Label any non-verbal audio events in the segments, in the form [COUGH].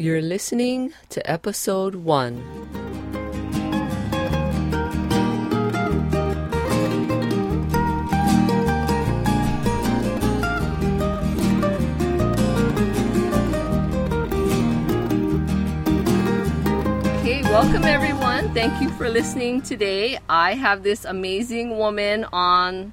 You're listening to episode one. Okay, welcome everyone. Thank you for listening today. I have this amazing woman on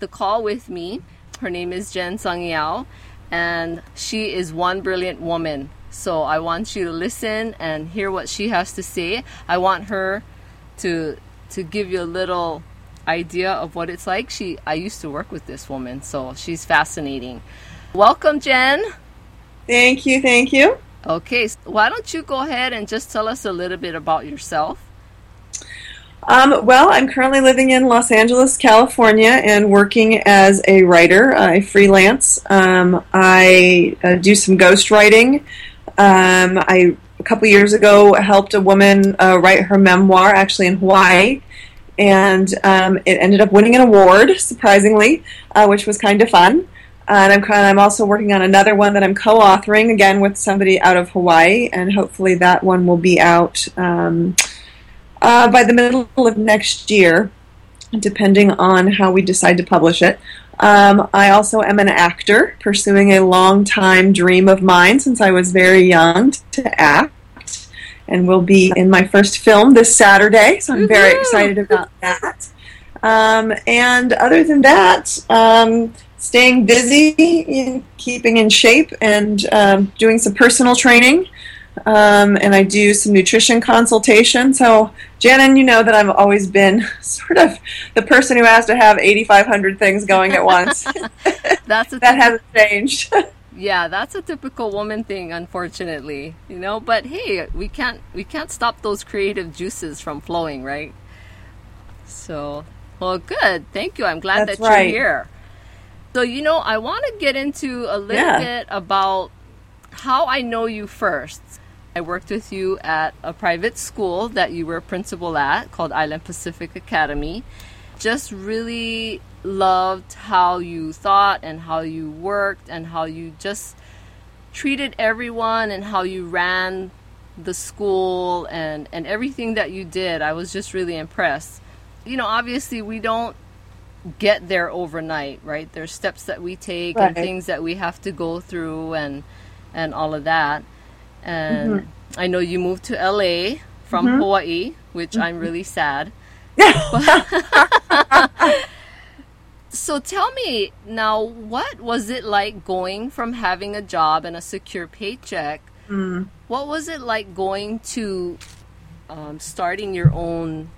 the call with me. Her name is Jen Sung Yao, and she is one brilliant woman. So I want you to listen and hear what she has to say. I want her to to give you a little idea of what it's like. She I used to work with this woman, so she's fascinating. Welcome, Jen. Thank you, thank you. Okay, so why don't you go ahead and just tell us a little bit about yourself? Um, well, I'm currently living in Los Angeles, California, and working as a writer. I freelance. Um, I uh, do some ghost writing. Um, I a couple years ago helped a woman uh, write her memoir, actually in Hawaii, and um, it ended up winning an award, surprisingly, uh, which was kind of fun. And I'm kind I'm also working on another one that I'm co-authoring again with somebody out of Hawaii, and hopefully that one will be out um, uh, by the middle of next year, depending on how we decide to publish it. Um, I also am an actor, pursuing a long time dream of mine since I was very young to act, and will be in my first film this Saturday. So I'm very excited about that. Um, and other than that, um, staying busy, in keeping in shape, and um, doing some personal training. Um, and I do some nutrition consultation. So, Janan, you know that I've always been [LAUGHS] sort of the person who has to have 8,500 things going at once. [LAUGHS] That's a [LAUGHS] that hasn't changed. yeah, that's a typical woman thing, unfortunately. You know, but hey, we can't we can't stop those creative juices from flowing, right? So, well, good. Thank you. I'm glad That's that you're here. So, you know, I want to get into a little Yeah. bit about how I know you first. I worked with you at a private school that you were principal at called Island Pacific Academy. Just really loved how you thought and how you worked and how you just treated everyone and how you ran the school and, and everything that you did. I was just really impressed. You know, obviously, we don't get there overnight, right? There's steps that we take and things that we have to go through and and all of that. And I know you moved to LA from Hawaii, which I'm really sad. [LAUGHS] So tell me now, what was it like going from having a job and a secure paycheck? What was it like going to um, starting your own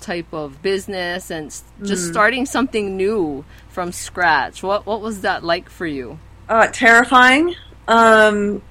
type of business and just starting something new from scratch? What what was that like for you? uh, terrifying. Um,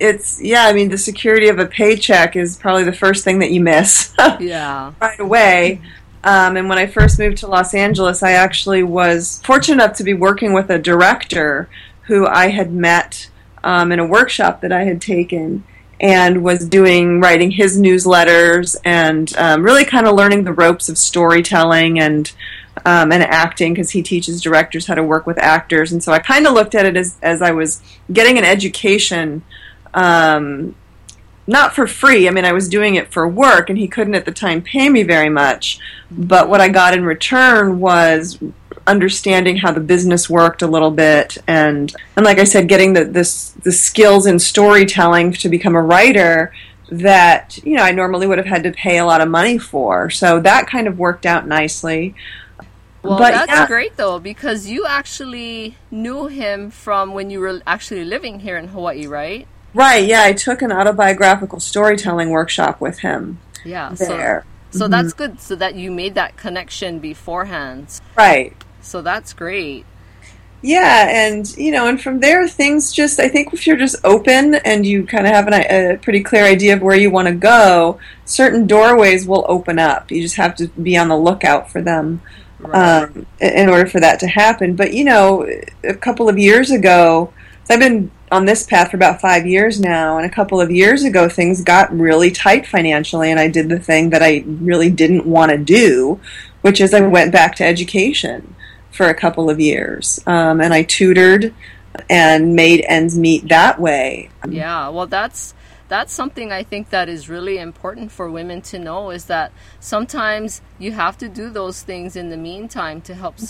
it's yeah. I mean, the security of a paycheck is probably the first thing that you miss [LAUGHS] Yeah. right away. Um, and when I first moved to Los Angeles, I actually was fortunate enough to be working with a director who I had met um, in a workshop that I had taken and was doing writing his newsletters and um, really kind of learning the ropes of storytelling and um, and acting because he teaches directors how to work with actors. And so I kind of looked at it as as I was getting an education. Um, not for free. I mean, I was doing it for work, and he couldn't at the time pay me very much. But what I got in return was understanding how the business worked a little bit, and and like I said, getting the this the skills in storytelling to become a writer that you know I normally would have had to pay a lot of money for. So that kind of worked out nicely. Well, But, that's yeah. great though because you actually knew him from when you were actually living here in Hawaii, right? Right? Yeah, I took an autobiographical storytelling workshop with him Yeah. So there. so that's good so that you made that connection beforehand. Right. So that's great. Yeah, and you know, and from there, things just I think if you're just open and you kind of have an, a pretty clear idea of where you want to go, certain doorways will open up. You just have to be on the lookout for them Right. um, in order for that to happen. But you know, a couple of years ago, so I've been on this path for about five years now, and a couple of years ago, things got really tight financially, and I did the thing that I really didn't want to do, which is I went back to education for a couple of years, um, and I tutored and made ends meet that way. Yeah, well, that's that's something I think that is really important for women to know is that sometimes you have to do those things in the meantime to help Mm-hmm.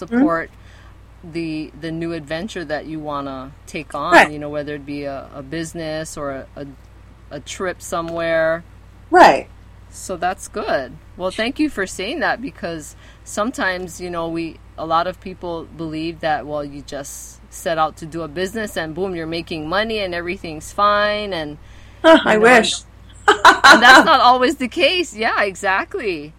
The the new adventure that you want to take on. Right. You know, whether it be a, a business or a, a a trip somewhere. Right. So that's good. Well, thank you for saying that because sometimes, you know, we a lot of people believe that well, you just set out to do a business and boom, you're making money and everything's fine and I know, wish. and that's not always the case. Yeah, exactly.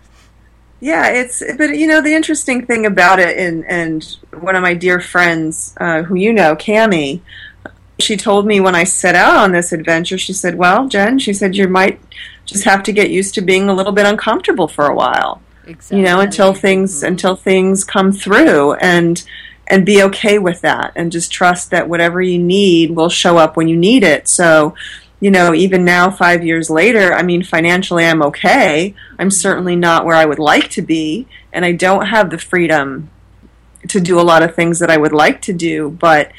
Yeah, it's but you know the interesting thing about it, and and one of my dear friends uh, who you know, Cami, she told me when I set out on this adventure, she said, "Well, Jen," she said, "you might just have to get used to being a little bit uncomfortable for a while, Exactly. you know, until things Mhm. until things come through, and and be okay with that, and just trust that whatever you need will show up when you need it." So. You know, even now, five years later, I mean, financially, I'm okay. I'm certainly not where I would like to be, and I don't have the freedom to do a lot of things that I would like to do. But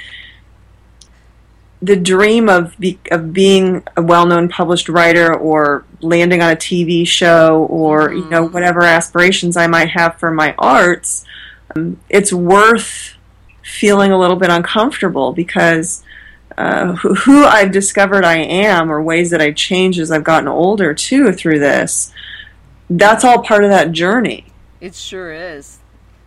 the dream of be, of being a well-known published writer or landing on a TV show or you know whatever aspirations I might have for my arts, um, it's worth feeling a little bit uncomfortable because uh, who, who I've discovered I am or ways that I change as I've gotten older too through this. That's all part of that journey. It sure is.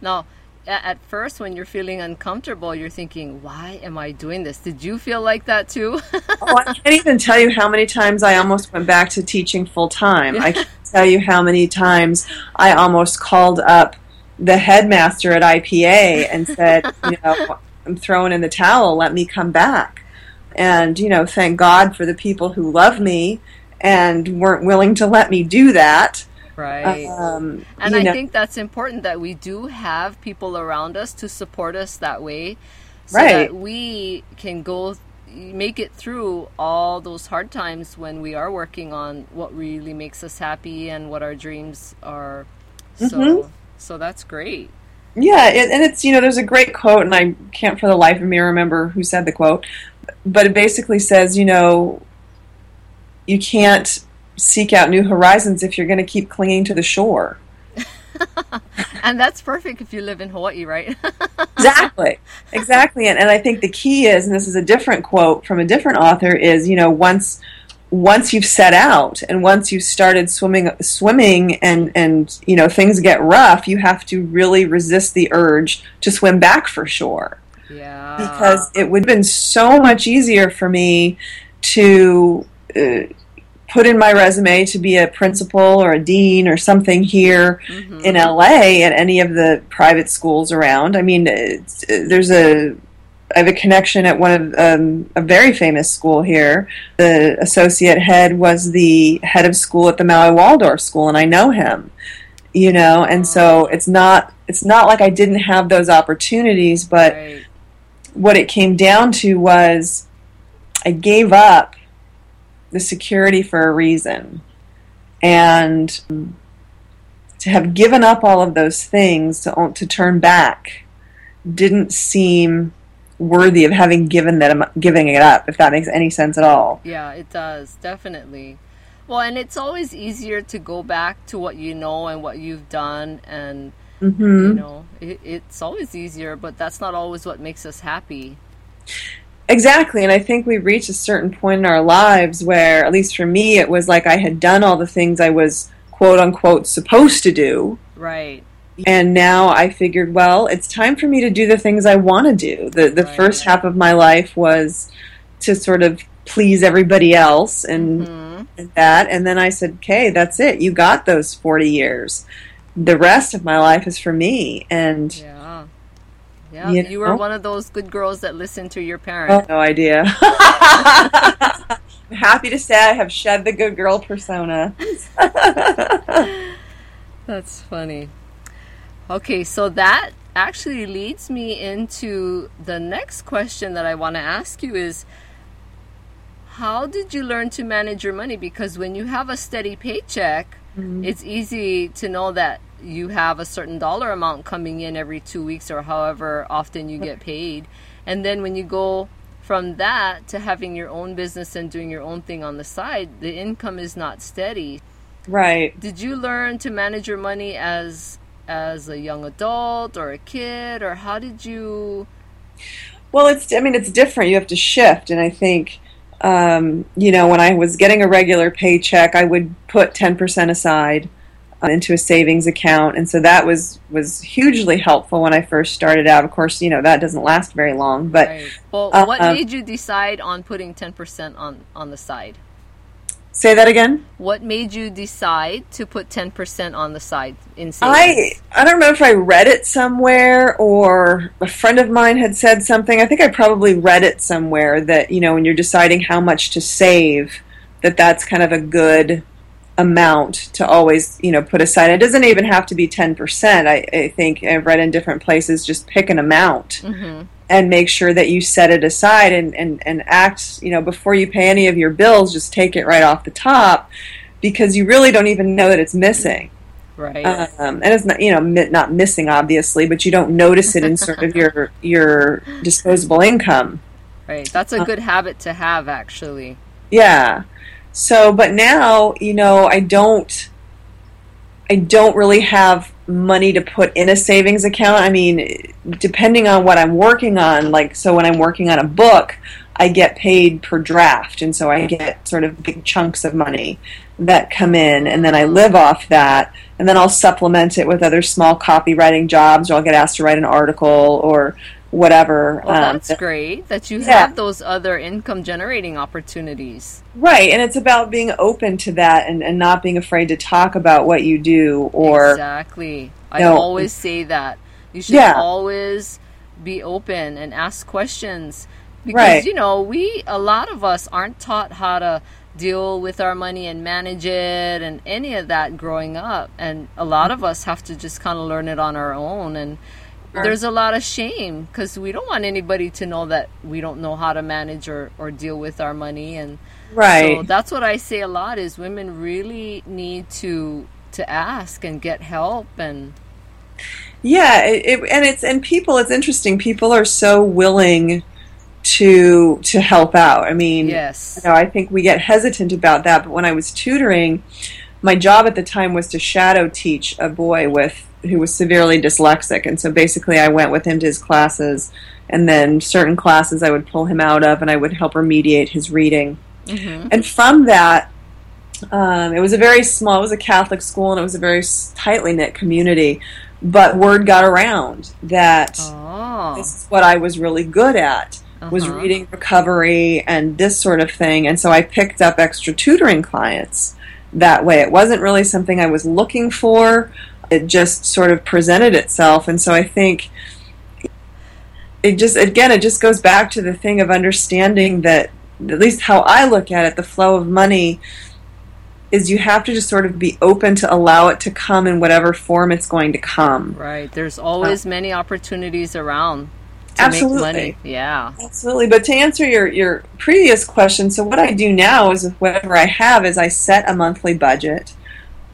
Now, at first, when you're feeling uncomfortable, you're thinking, "Why am I doing this?" Did you feel like that too? [LAUGHS] oh, I can't even tell you how many times I almost went back to teaching full time. I can't tell you how many times I almost called up the headmaster at IPA and said, [LAUGHS] you know, I'm throwing in the towel, let me come back. And, you know, thank God for the people who love me and weren't willing to let me do that. right. Um, and I know, think that's important that we do have people around us to support us that way, so Right. that we can go make it through all those hard times when we are working on what really makes us happy and what our dreams are. So, Mhm. so that's great. Yeah, it, and it's you know there's a great quote, and I can't for the life of me remember who said the quote, but it basically says you know you can't seek out new horizons if you're going to keep clinging to the shore. [LAUGHS] And that's perfect if you live in Hawaii, right? [LAUGHS] Exactly, exactly, and and I think the key is, and this is a different quote from a different author, is you know once once you've set out and once you've started swimming swimming and and you know things get rough, you have to really resist the urge to swim back for shore. Yeah. because it would have been so much easier for me to uh, put in my resume to be a principal or a dean or something here Mhm. in LA at any of the private schools around. I mean, it's, uh, there's a I have a connection at one of um, a very famous school here. The associate head was the head of school at the Maui Waldorf School, and I know him. You know, and so it's not it's not like I didn't have those opportunities, but right. What it came down to was I gave up the security for a reason. And to have given up all of those things to, to turn back didn't seem worthy of having given them giving it up if that makes any sense at all Yeah, it does, definitely. Well, and it's always easier to go back to what you know and what you've done, and hmm you know, it, it's always easier, but that's not always what makes us happy. Exactly, and I think we reached a certain point in our lives where, at least for me, it was like I had done all the things I was quote unquote supposed to do, Right. and now I figured, well, it's time for me to do the things I want to do. The the Right. first half of my life was to sort of please everybody else and, hmm and that, and then I said, okay, that's it. You got those forty years. The rest of my life is for me, and Yeah. Yeah, You you, were know? one of those good girls that listened to your parents. no idea. [LAUGHS] I'm happy to say I have shed the good girl persona. [LAUGHS] That's funny. Okay, so that actually leads me into the next question that I want to ask you is how did you learn to manage your money because when you have a steady paycheck, mm-hmm. it's easy to know that you have a certain dollar amount coming in every 2 weeks or however often you get paid. And then when you go from that to having your own business and doing your own thing on the side, the income is not steady. Right. Did you learn to manage your money as as a young adult or a kid or how did you Well, it's I mean it's different. You have to shift and I think um, you know, when I was getting a regular paycheck, I would put 10% aside into a savings account and so that was was hugely helpful when I first started out. Of course, you know, that doesn't last very long, but right. well, uh, what uh, made you decide on putting 10% on on the side? say that again? What made you decide to put 10% on the side in I savings? I don't know if I read it somewhere or a friend of mine had said something. I think I probably read it somewhere that you know when you're deciding how much to save, that that's kind of a good amount to always you know put aside. It doesn't even have to be ten percent. I, I think I've read in different places just pick an amount hmm and make sure that you set it aside and, and, and act, you know, before you pay any of your bills, just take it right off the top because you really don't even know that it's missing. Right. Um, and it's not, you know, not missing obviously, but you don't notice it in sort of your, your disposable income. right. That's a good habit to have actually. Yeah. So, but now, you know, I don't, I don't really have money to put in a savings account. I mean, depending on what I'm working on, like, so when I'm working on a book, I get paid per draft. And so I get sort of big chunks of money that come in, and then I live off that. And then I'll supplement it with other small copywriting jobs, or I'll get asked to write an article or whatever. Well, um, that's great that you yeah. have those other income generating opportunities. Right, and it's about being open to that and, and not being afraid to talk about what you do or exactly. I No. always say that. You should Yeah. always be open and ask questions because Right. you know, we a lot of us aren't taught how to deal with our money and manage it and any of that growing up and a lot of us have to just kind of learn it on our own and. There's a lot of shame because we don't want anybody to know that we don't know how to manage or, or deal with our money and right. so that's what I say a lot is women really need to to ask and get help and Yeah, it, it, and it's and people. It's interesting. People are so willing to to help out. I mean, yes. you know, I think we get hesitant about that. But when I was tutoring, my job at the time was to shadow teach a boy with who was severely dyslexic, and so basically, I went with him to his classes, and then certain classes I would pull him out of, and I would help remediate his reading. hmm And from that, um, it was a very small. It was a Catholic school, and it was a very tightly knit community. But word got around that Oh. this is what I was really good at was Uh-huh. reading recovery and this sort of thing. And so I picked up extra tutoring clients that way. It wasn't really something I was looking for. It just sort of presented itself. And so I think it just, again, it just goes back to the thing of understanding that, at least how I look at it, the flow of money is you have to just sort of be open to allow it to come in whatever form it's going to come. Right. There's always um, many opportunities around to Absolutely. make money. Yeah. Absolutely. But to answer your, your previous question, so what I do now is with whatever I have is I set a monthly budget.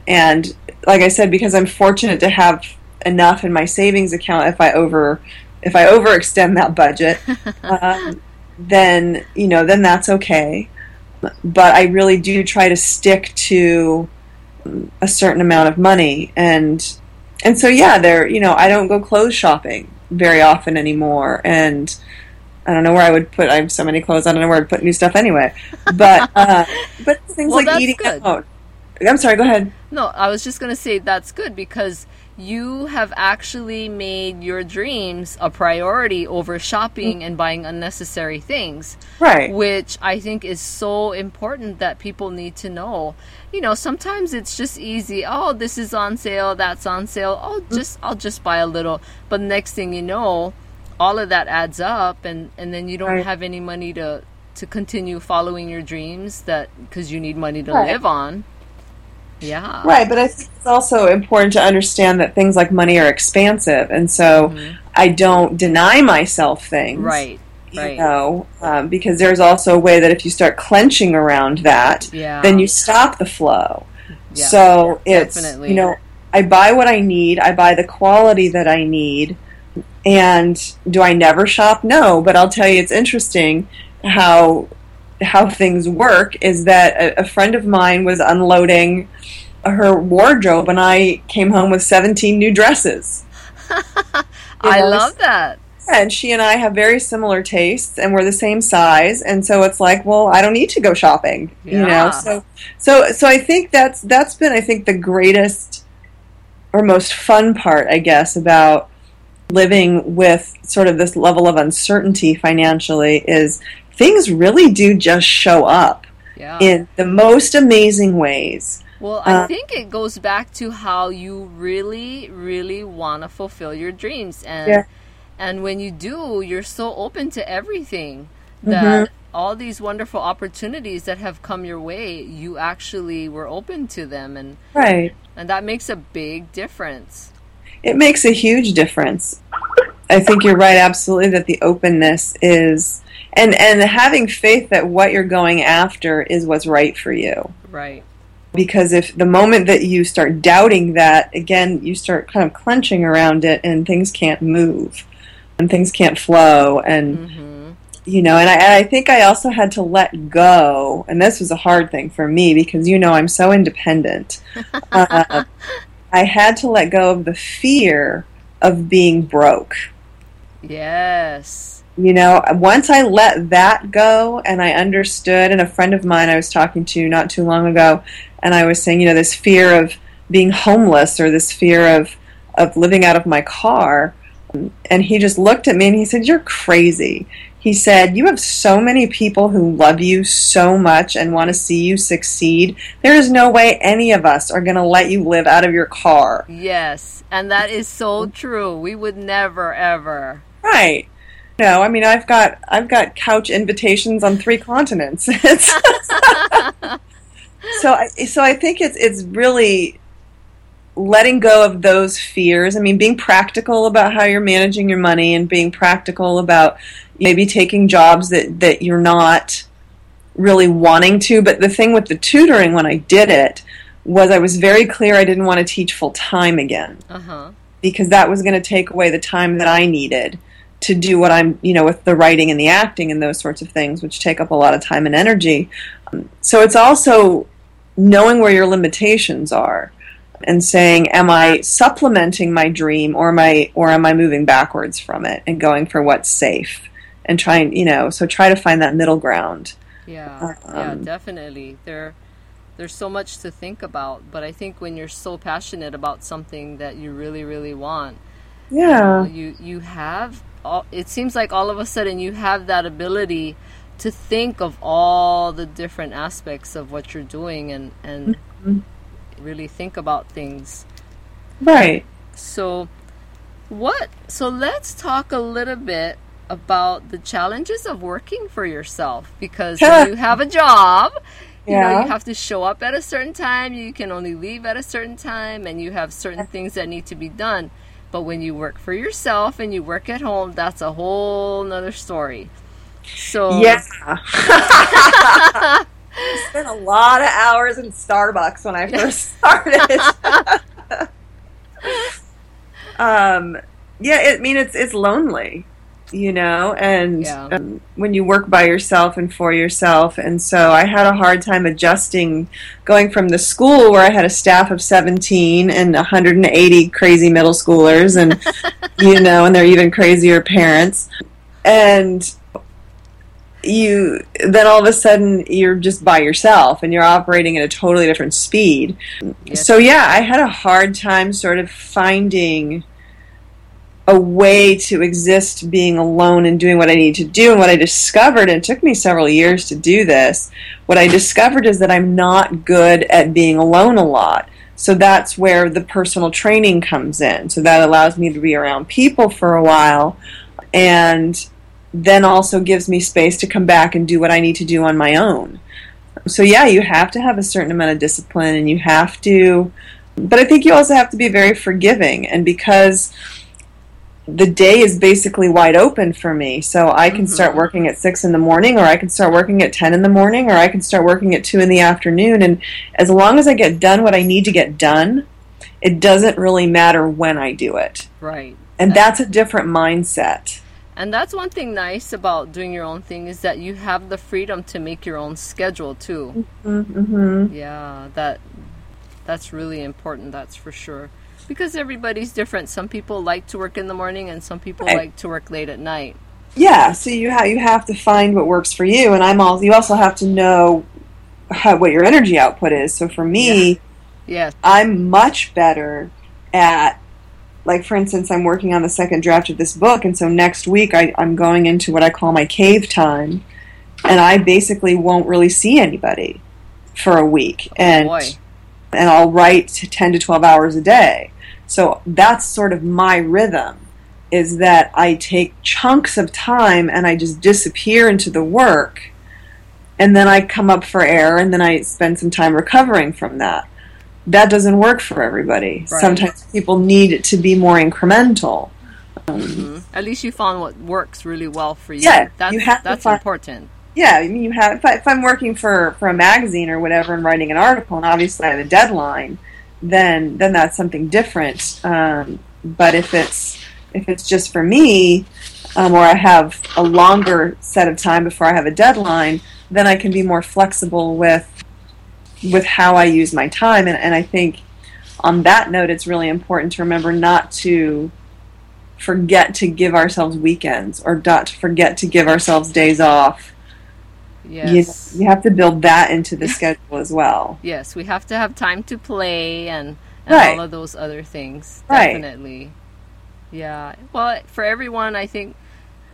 And like I said, because I'm fortunate to have enough in my savings account if I over if I overextend that budget, [LAUGHS] um, then you know, then that's okay. But I really do try to stick to a certain amount of money and and so yeah, there you know, I don't go clothes shopping very often anymore and I don't know where I would put I have so many clothes, I don't know where I'd put new stuff anyway. But uh, but things Well, like eating good. out. I'm sorry, go ahead. No, I was just going to say that's good because you have actually made your dreams a priority over shopping and buying unnecessary things. Right. which I think is so important that people need to know. You know, sometimes it's just easy. Oh, this is on sale, that's on sale. Oh, just I'll just buy a little. But next thing you know, all of that adds up and and then you don't Right. have any money to to continue following your dreams that because you need money to Right. live on. Yeah. Right, but I think it's also important to understand that things like money are expansive, and so Mhm. I don't deny myself things. Right. You Right. know, um, because there's also a way that if you start clenching around that, Yeah. then you stop the flow. Yeah, so it's definitely. you know, I buy what I need, I buy the quality that I need, And do I never shop? No, but I'll tell you, it's interesting how how things work. Is that a, a friend of mine was unloading her wardrobe, and I came home with seventeen new dresses. [LAUGHS] I know? love that. And she and I have very similar tastes, and we're the same size, and so it's like, well, I don't need to go shopping, yeah. you know. So, so, so I think that's that's been, I think, the greatest or most fun part, I guess, about living with sort of this level of uncertainty financially is things really do just show up yeah. in the most amazing ways. Well, I uh, think it goes back to how you really, really want to fulfill your dreams, and yeah. and when you do, you're so open to everything that mm-hmm. all these wonderful opportunities that have come your way, you actually were open to them, and right, and that makes a big difference. It makes a huge difference. I think you're right, absolutely, that the openness is and and having faith that what you're going after is what's right for you. Right because if the moment that you start doubting that again you start kind of clenching around it and things can't move and things can't flow and mm-hmm. you know and I, I, think i also had to let go and this was a hard thing for me because you know i'm so independent [LAUGHS] uh, i had to let go of the fear of being broke yes you know, once I let that go and I understood, and a friend of mine I was talking to not too long ago, and I was saying, you know, this fear of being homeless or this fear of, of living out of my car. And he just looked at me and he said, You're crazy. He said, You have so many people who love you so much and want to see you succeed. There is no way any of us are going to let you live out of your car. Yes. And that is so true. We would never, ever. Right. No, I mean I've got I've got couch invitations on three continents. [LAUGHS] [LAUGHS] so I, so I think it's it's really letting go of those fears. I mean, being practical about how you're managing your money and being practical about maybe taking jobs that that you're not really wanting to. But the thing with the tutoring when I did it was I was very clear I didn't want to teach full time again. Uh-huh. Because that was going to take away the time that I needed to do what I'm, you know, with the writing and the acting and those sorts of things, which take up a lot of time and energy. Um, so it's also knowing where your limitations are and saying, am I supplementing my dream or am I, or am I moving backwards from it and going for what's safe and trying, you know, so try to find that middle ground. Yeah, um, yeah, definitely. There, there's so much to think about, but I think when you're so passionate about something that you really, really want, yeah, you know, you, you have all, it seems like all of a sudden you have that ability to think of all the different aspects of what you're doing and and mm-hmm. really think about things. Right. So what so let's talk a little bit about the challenges of working for yourself because you have a job you yeah. know you have to show up at a certain time you can only leave at a certain time and you have certain things that need to be done but when you work for yourself and you work at home, that's a whole nother story. So yeah, [LAUGHS] I spent a lot of hours in Starbucks when I first [LAUGHS] started. [LAUGHS] um, yeah, I mean it's it's lonely you know, and yeah. um, when you work by yourself and for yourself. And so I had a hard time adjusting going from the school where I had a staff of 17 and 180 crazy middle schoolers, and, [LAUGHS] you know, and they're even crazier parents. And you then all of a sudden you're just by yourself and you're operating at a totally different speed. Yes. So yeah, I had a hard time sort of finding a way to exist being alone and doing what I need to do. And what I discovered, and it took me several years to do this, what I discovered is that I'm not good at being alone a lot. So that's where the personal training comes in. So that allows me to be around people for a while and then also gives me space to come back and do what I need to do on my own. So yeah, you have to have a certain amount of discipline and you have to but I think you also have to be very forgiving and because the day is basically wide open for me. So I can mm-hmm. start working at six in the morning, or I can start working at 10 in the morning, or I can start working at two in the afternoon. And as long as I get done what I need to get done, it doesn't really matter when I do it. Right. And that's a different mindset. And that's one thing nice about doing your own thing is that you have the freedom to make your own schedule too. Mm-hmm. Yeah, that that's really important. That's for sure. Because everybody's different. Some people like to work in the morning, and some people Right. like to work late at night. Yeah, so you have you have to find what works for you, and I'm also you also have to know how, what your energy output is. So for me, Yes. I'm much better at, like, for instance, I'm working on the second draft of this book, and so next week I, I'm going into what I call my cave time, and I basically won't really see anybody for a week, oh, and boy. and I'll write 10 to 12 hours a day. So that's sort of my rhythm. Is that I take chunks of time and I just disappear into the work, and then I come up for air, and then I spend some time recovering from that that doesn't work for everybody. Right. Sometimes people need it to be more incremental. Mhm. At least you found what works really well for you. Yeah, that's you have that's find- important. Yeah, I mean, you have if, I, if I'm working for for a magazine or whatever and writing an article, and obviously I have a deadline, then then that's something different. Um, but if it's if it's just for me, um, or I have a longer set of time before I have a deadline, then I can be more flexible with with how I use my time. And, and I think on that note, it's really important to remember not to forget to give ourselves weekends or not to forget to give ourselves days off. Yes. You, you have to build that into the schedule as well. Yes, we have to have time to play and, and Right. all of those other things. Right. Definitely. Yeah. Well, for everyone, I think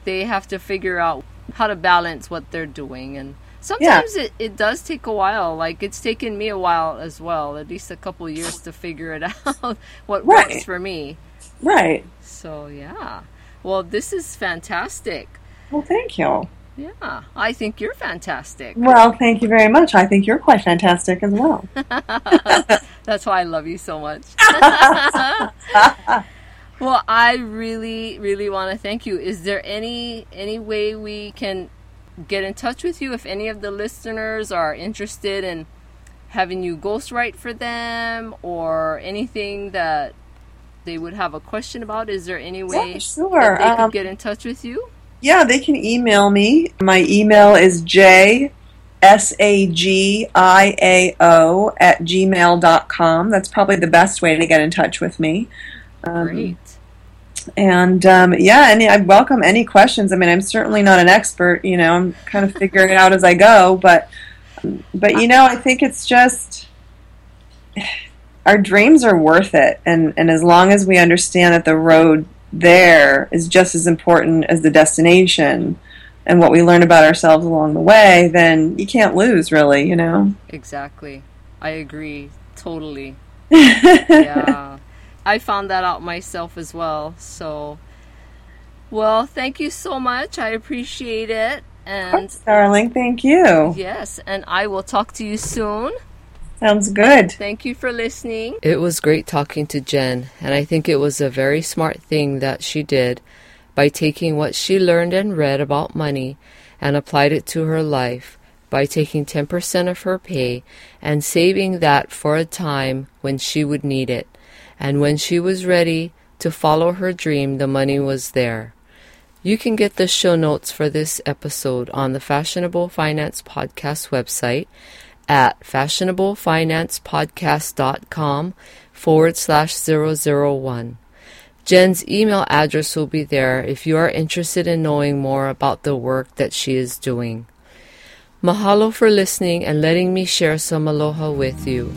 they have to figure out how to balance what they're doing. And sometimes it, it does take a while. Like, it's taken me a while as well, at least a couple years to figure it [LAUGHS] out what Right. works for me. Right. So, yeah. Well, this is fantastic. Well, thank you. Yeah. I think you're fantastic. Well, thank you very much. I think you're quite fantastic as well. [LAUGHS] [LAUGHS] That's why I love you so much. [LAUGHS] well, I really, really want to thank you. Is there any any way we can get in touch with you if any of the listeners are interested in having you ghostwrite for them or anything that they would have a question about? Is there any way Yeah, sure. that they Um, could get in touch with you? Yeah, they can email me. My email is j s a g i a o at gmail.com. That's probably the best way to get in touch with me. Um, Great. And um, yeah, and I welcome any questions. I mean, I'm certainly not an expert. You know, I'm kind of figuring it out as I go. But but you know, I think it's just [SIGHS] our dreams are worth it, and and as long as we understand that the road there is just as important as the destination, and what we learn about ourselves along the way, then you can't lose, really. You know. Exactly. I agree totally. [LAUGHS] yeah. I found that out myself as well. So, well, thank you so much. I appreciate it. And Darling, thank you. yes, and I will talk to you soon. Sounds good. Thank you for listening. It was great talking to Jen, and I think it was a very smart thing that she did by taking what she learned and read about money and applied it to her life by taking 10% of her pay and saving that for a time when she would need it. And when she was ready to follow her dream, the money was there. You can get the show notes for this episode on the Fashionable Finance Podcast website at fashionablefinancepodcast.com forward slash 001. Jen's email address will be there if you are interested in knowing more about the work that she is doing. Mahalo for listening and letting me share some aloha with you.